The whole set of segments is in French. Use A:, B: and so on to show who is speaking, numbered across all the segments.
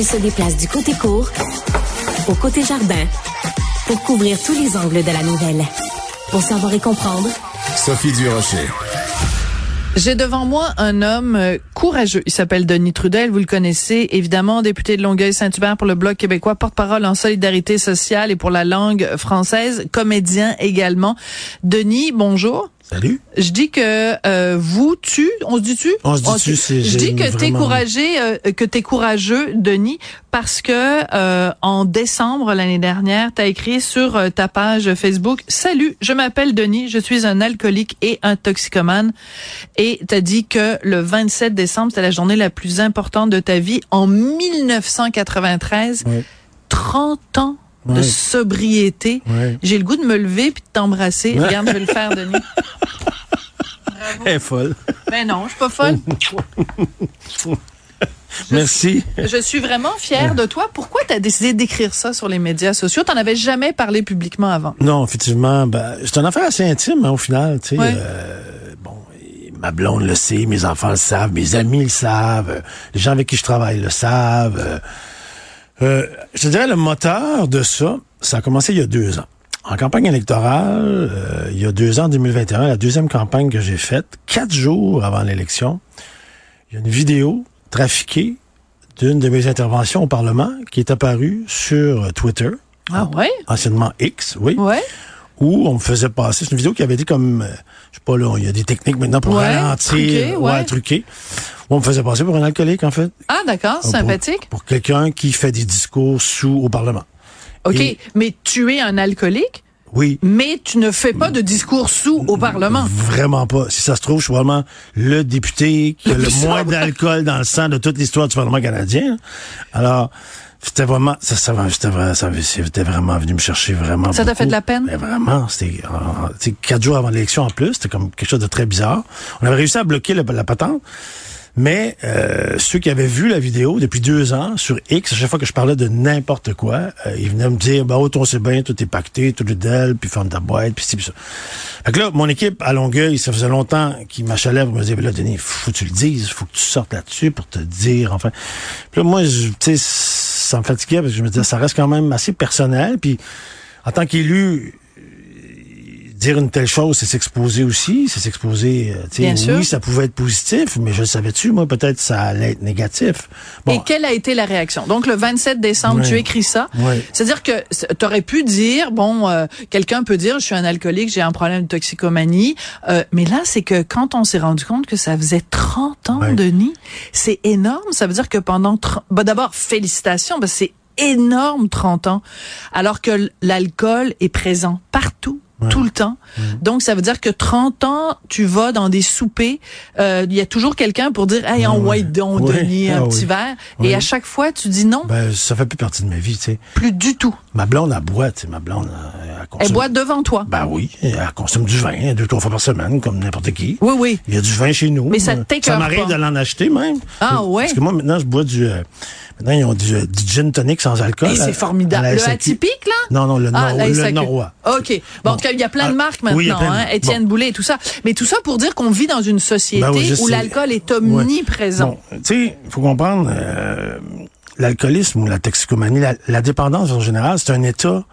A: Elle se déplace du côté court au côté jardin pour couvrir tous les angles de la nouvelle. Pour savoir et comprendre,
B: Sophie Durocher.
C: J'ai devant moi un homme euh, courageux. Il s'appelle Denis Trudel. Vous le connaissez, évidemment, député de Longueuil-Saint-Hubert pour le Bloc québécois, porte-parole en solidarité sociale et pour la langue française, comédien également. Denis, bonjour.
D: Salut.
C: Je dis que euh, vous, tu, on se dit tu?
D: On se dit tu, c'est
C: Je dis que t'es
D: vraiment-
C: courageux, euh, que t'es courageux, Denis, parce que euh, en décembre l'année dernière, t'as écrit sur euh, ta page Facebook "Salut, je m'appelle Denis, je suis un alcoolique et un toxicomane." Et t'as dit que le 27 décembre, c'était la journée la plus importante de ta vie en 1993.
D: Ouais.
C: 30 ans de sobriété.
D: Ouais.
C: J'ai le goût de me lever puis de t'embrasser.
D: Ouais.
C: Regarde, je vais le faire, Denis.
D: Elle est folle.
C: Mais non, je suis pas folle.
D: Merci.
C: Je suis vraiment fière de toi. Pourquoi tu as décidé d'écrire ça sur les médias sociaux? T'en avais jamais parlé publiquement avant.
D: Non, effectivement, ben, c'est une affaire assez intime hein, au final. Tu sais,
C: Ouais.
D: euh, bon, ma blonde le sait, mes enfants le savent, mes amis le savent, les gens avec qui je travaille le savent. euh, euh, je te dirais le moteur de ça, ça a commencé il y a deux ans. En campagne électorale, euh, il y a deux ans, 2021, la deuxième campagne que j'ai faite, quatre jours avant l'élection, il y a une vidéo trafiquée d'une de mes interventions au Parlement qui est apparue sur Twitter,
C: Ah ouais?
D: anciennement X, oui
C: Ouais.
D: Où on me faisait passer. C'est une vidéo qui avait été comme, euh, je sais pas là, il y a des techniques maintenant pour
C: Ouais,
D: ralentir,
C: truqué, ouais.
D: truquer. Où on me faisait passer pour un alcoolique en fait.
C: Ah d'accord, sympathique.
D: Pour, quelqu'un qui fait des discours sous au Parlement.
C: OK,
D: et-
C: mais tu es un alcoolique,
D: Oui.
C: mais tu ne fais pas de discours sous au Parlement.
D: Vraiment pas. Si ça se trouve, je suis vraiment le député qui a
C: Le
D: moins d'alcool dans le sang de toute l'histoire du Parlement canadien. Alors, c'était vraiment, ça, ça, ça, c'était vraiment venu me chercher vraiment.
C: Ça t'a fait de la peine?
D: Mais vraiment, c'était, euh, quatre jours avant l'élection en plus, c'était comme quelque chose de très bizarre. On avait réussi à bloquer le- la patente. Mais euh, ceux qui avaient vu la vidéo depuis deux ans sur X, à chaque fois que je parlais de n'importe quoi, euh, ils venaient me dire bah oh, on sait bien, tout est pacté, tout est d'elle, puis ferme ta boîte, puis ci, puis ça. Fait que là, mon équipe à Longueuil, ça faisait longtemps qu'ils m'achalaient pour me dire, là, Denis, faut que tu le dises, faut que tu sortes là-dessus pour te dire, enfin. Puis là, moi, tu sais, ça me fatiguait parce que je me disais, ça reste quand même assez personnel, puis en tant qu'élu, dire une telle chose, c'est s'exposer aussi, c'est s'exposer, euh,
C: sûr.
D: oui, ça pouvait être positif, mais je le savais-tu, moi, peut-être ça allait être négatif. Bon,
C: Et quelle a été la réaction? Donc, le 27 décembre,
D: Ouais.
C: tu écris ça.
D: Ouais.
C: C'est-à-dire que tu aurais pu dire, bon, euh, quelqu'un peut dire, je suis un alcoolique, j'ai un problème de toxicomanie. Euh, mais là, c'est que quand on s'est rendu compte que ça faisait 30 ans,
D: Ouais.
C: Denis, c'est énorme. Ça veut dire que pendant... 30 bah, D'abord, félicitations, que c'est énorme 30 ans. Alors que l'alcool est présent partout. Tout le temps. Donc, ça veut dire que 30 ans, tu vas dans des soupers, euh, il y a toujours quelqu'un pour dire, hey, en
D: Ouais.
C: white don,
D: Ouais.
C: Denis, un
D: Ah
C: petit
D: oui.
C: verre. Et à chaque fois, tu dis non,
D: ben, ça fait plus partie de ma vie, tu sais.
C: plus du tout.
D: Ma blonde, elle boit, tu sais, ma blonde, elle, consomme...
C: Elle boit devant toi.
D: Ben oui, elle consomme du vin deux, trois fois par semaine, comme n'importe qui.
C: Oui, oui.
D: Il y a du vin chez nous.
C: Mais ça
D: Euh,
C: t'écoeure
D: Ça m'arrive de l'en acheter même.
C: Ah, ouais?
D: Parce que moi, maintenant, je bois du... euh, maintenant, ils ont du, du gin tonic sans alcool.
C: C'est formidable. Le atypique, là?
D: Non, non, le,
C: Ah,
D: nor- le norrois.
C: OK. Bon, en tout cas, il y a plein de
D: Ah,
C: marques maintenant,
D: oui, de
C: hein. Étienne
D: Bon.
C: Boulay et tout ça. Mais tout ça pour dire qu'on vit dans une société
D: Ben oui,
C: où l'alcool est omniprésent.
D: Bon, tu sais, il faut comprendre, euh, l'alcoolisme ou la toxicomanie, la, la dépendance en général, c'est un état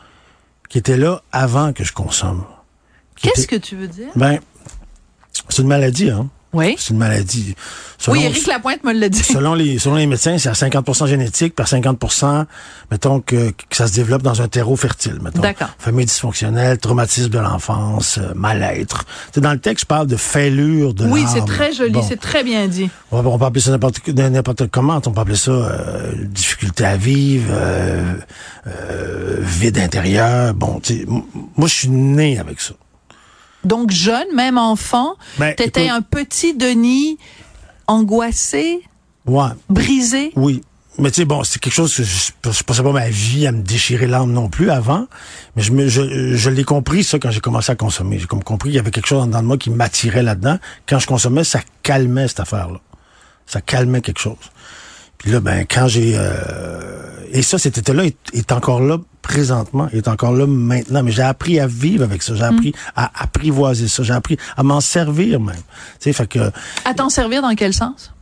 D: qui était là avant que je consomme.
C: Qu'est-ce
D: était-
C: que tu veux dire?
D: Ben, c'est une maladie, hein.
C: Oui.
D: C'est une maladie. Selon-
C: Oui, Éric Lapointe me l'a dit.
D: Selon les, selon les médecins, c'est à 50% génétique, par 50% mettons, que, que ça se développe dans un terreau fertile, mettons.
C: D'accord.
D: Famille dysfonctionnelle, traumatisme de l'enfance, euh, mal-être. Dans le texte, je parle de fêlure de
C: Oui, c'est très joli,
D: Bon.
C: c'est très bien dit.
D: On, peut appeler ça n'importe n'importe comment. On peut appeler ça euh, difficulté à vivre, euh, euh, vide intérieur. Bon, moi, je suis né avec ça.
C: Donc, jeune, même enfant,
D: Ben,
C: t'étais
D: écoute-
C: un petit Denis angoissé,
D: Ouais,
C: brisé?
D: oui. Mais tu sais, bon, c'est quelque chose que je, je passais pas ma vie à me déchirer l'âme non plus avant. Mais je, me, je, je l'ai compris, ça, quand j'ai commencé à consommer. J'ai comme compris qu'il y avait quelque chose dans moi qui m'attirait là-dedans. Quand je consommais, ça calmait cette affaire-là. Ça calmait quelque chose. Puis là, ben, quand j'ai... euh, et ça, cet état-là est, est encore là présentement, est encore là maintenant. Mais j'ai appris à vivre avec ça. J'ai appris à apprivoiser ça. J'ai appris à m'en servir même. Tu sais, fait que...
C: À t'en servir dans quel sens?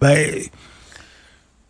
D: Ben,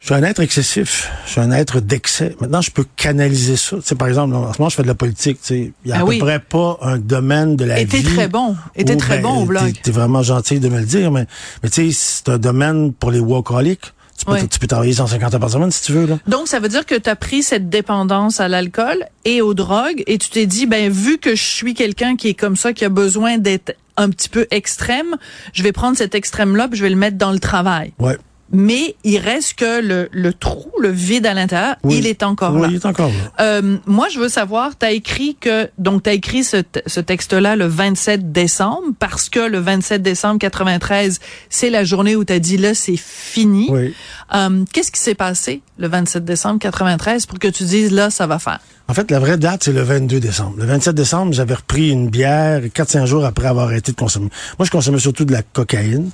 D: Je suis un être excessif. Je suis un être d'excès. Maintenant, je peux canaliser ça. Tu sais, par exemple, en ce moment, je fais de la politique. Tu sais, il y a
C: Ah
D: à
C: oui.
D: peu près pas un domaine de la
C: Et
D: vie.
C: t'es très bon. Et t'es très
D: ben,
C: bon au blog.
D: T'es, t'es vraiment gentil de me le dire, mais, mais tu sais, c'est un domaine pour les workaholics. Tu peux,
C: Ouais.
D: tu peux travailler 150 heures par semaine si tu veux, là.
C: Donc, ça veut dire que tu as pris cette dépendance à l'alcool et aux drogues et tu t'es dit, ben, vu que je suis quelqu'un qui est comme ça, qui a besoin d'être un petit peu extrême, je vais prendre cet extrême-là puis je vais le mettre dans le travail.
D: Ouais.
C: Mais il reste que le, le trou, le vide à l'intérieur,
D: Oui.
C: il est encore
D: oui,
C: là.
D: il est encore là.
C: Euh, moi, je veux savoir, tu as écrit que donc tu as écrit ce, ce texte-là le 27 décembre parce que le 27 décembre 93, c'est la journée où tu as dit là c'est fini.
D: Oui.
C: Euh, qu'est-ce qui s'est passé le 27 décembre 93 pour que tu dises là ça va faire?
D: En fait, la vraie date, c'est le 22 décembre. Le 27 décembre, j'avais repris une bière 4-5 jours après avoir arrêté de consommer. Moi, je consommais surtout de la cocaïne.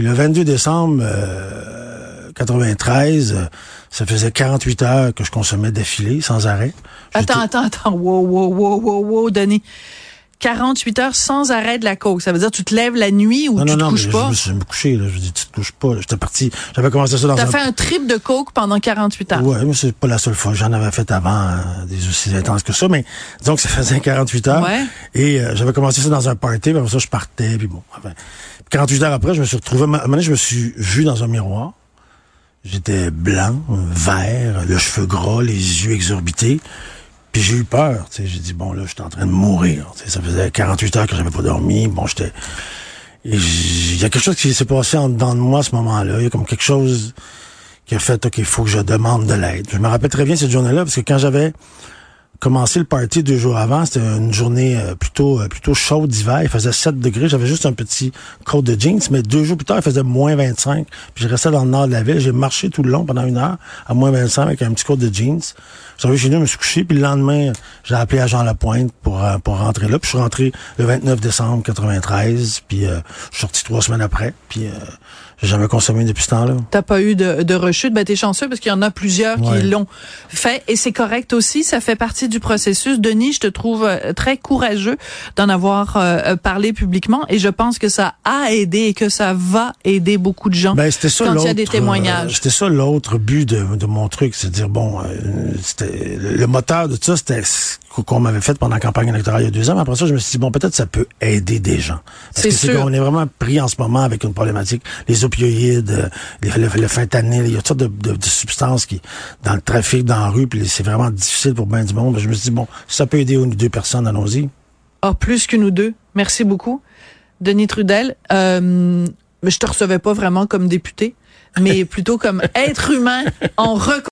D: Puis le 22 décembre euh, 93, euh, ça faisait 48 heures que je consommais d'affilée, sans arrêt.
C: Attends, attends, attends. Wow, wow, wow, wow, wow, Denis. 48 heures sans arrêt de la coke. Ça veut dire que tu te lèves la nuit ou
D: non,
C: tu
D: non,
C: te
D: non,
C: couches
D: mais
C: pas?
D: je me suis me couché, là. Je dis, tu te couches pas. J'étais parti. J'avais commencé ça dans
C: T'as
D: un...
C: fait un trip de coke pendant 48 heures.
D: Ouais, mais c'est pas la seule fois. J'en avais fait avant euh, des aussi intenses que ça, mais disons que ça faisait 48 heures.
C: Ouais.
D: Et euh, j'avais commencé ça dans un party, puis après ça, je partais, puis bon. Enfin, 48 heures après, je me suis retrouvé... À un moment donné, je me suis vu dans un miroir. J'étais blanc, vert, le cheveu gras, les yeux exorbités. Puis j'ai eu peur, tu sais. J'ai dit, bon, là, j'étais en train de mourir. Ça faisait 48 heures que j'avais pas dormi. Bon, j'étais... Il y a quelque chose qui s'est passé en dedans de moi à ce moment-là. Il y a comme quelque chose qui a fait, OK, il faut que je demande de l'aide. Je me rappelle très bien cette journée-là, parce que quand j'avais commencé le party deux jours avant, c'était une journée euh, plutôt euh, plutôt chaude d'hiver. Il faisait 7 degrés. J'avais juste un petit coat de jeans, mais deux jours plus tard, il faisait moins 25. Puis je restais dans le nord de la ville. J'ai marché tout le long pendant une heure à moins 25 avec un petit coat de jeans. J'arrive chez nous, je me suis couché, puis le lendemain, j'ai appelé à Jean Lapointe pour, euh, pour rentrer là. Puis je suis rentré le 29 décembre 93, puis euh, je suis sorti trois semaines après, puis euh, j'ai jamais consommé depuis ce temps-là.
C: T'as pas eu de, de rechute, ben t'es chanceux parce qu'il y en a plusieurs
D: Ouais.
C: qui l'ont fait et c'est correct aussi. Ça fait partie du processus. Denis, je te trouve euh, très courageux d'en avoir euh, euh, parlé publiquement et je pense que ça a aidé et que ça va aider beaucoup de gens.
D: Ben, c'était ça
C: quand il y a des témoignages.
D: euh, c'était ça l'autre but de, de mon truc, c'est de dire bon, euh, c'était le, moteur de tout ça, c'était ce qu'on m'avait fait pendant la campagne électorale il y a deux ans. Mais après ça, je me suis dit bon, peut-être ça peut aider des gens. Parce que c'est qu'on est vraiment pris en ce moment avec une problématique, les opioïdes, euh, le, le fentanyl, il y a toutes sortes de, de- de substances qui dans le trafic, dans la rue, puis c'est vraiment difficile pour bien du monde. Je me suis dit bon, ça peut aider une ou deux personnes, allons-y.
C: Ah, plus qu'une ou deux. Merci beaucoup. Denis Trudel, euh, mais je te recevais pas vraiment comme député, mais plutôt comme être humain en reconnaissance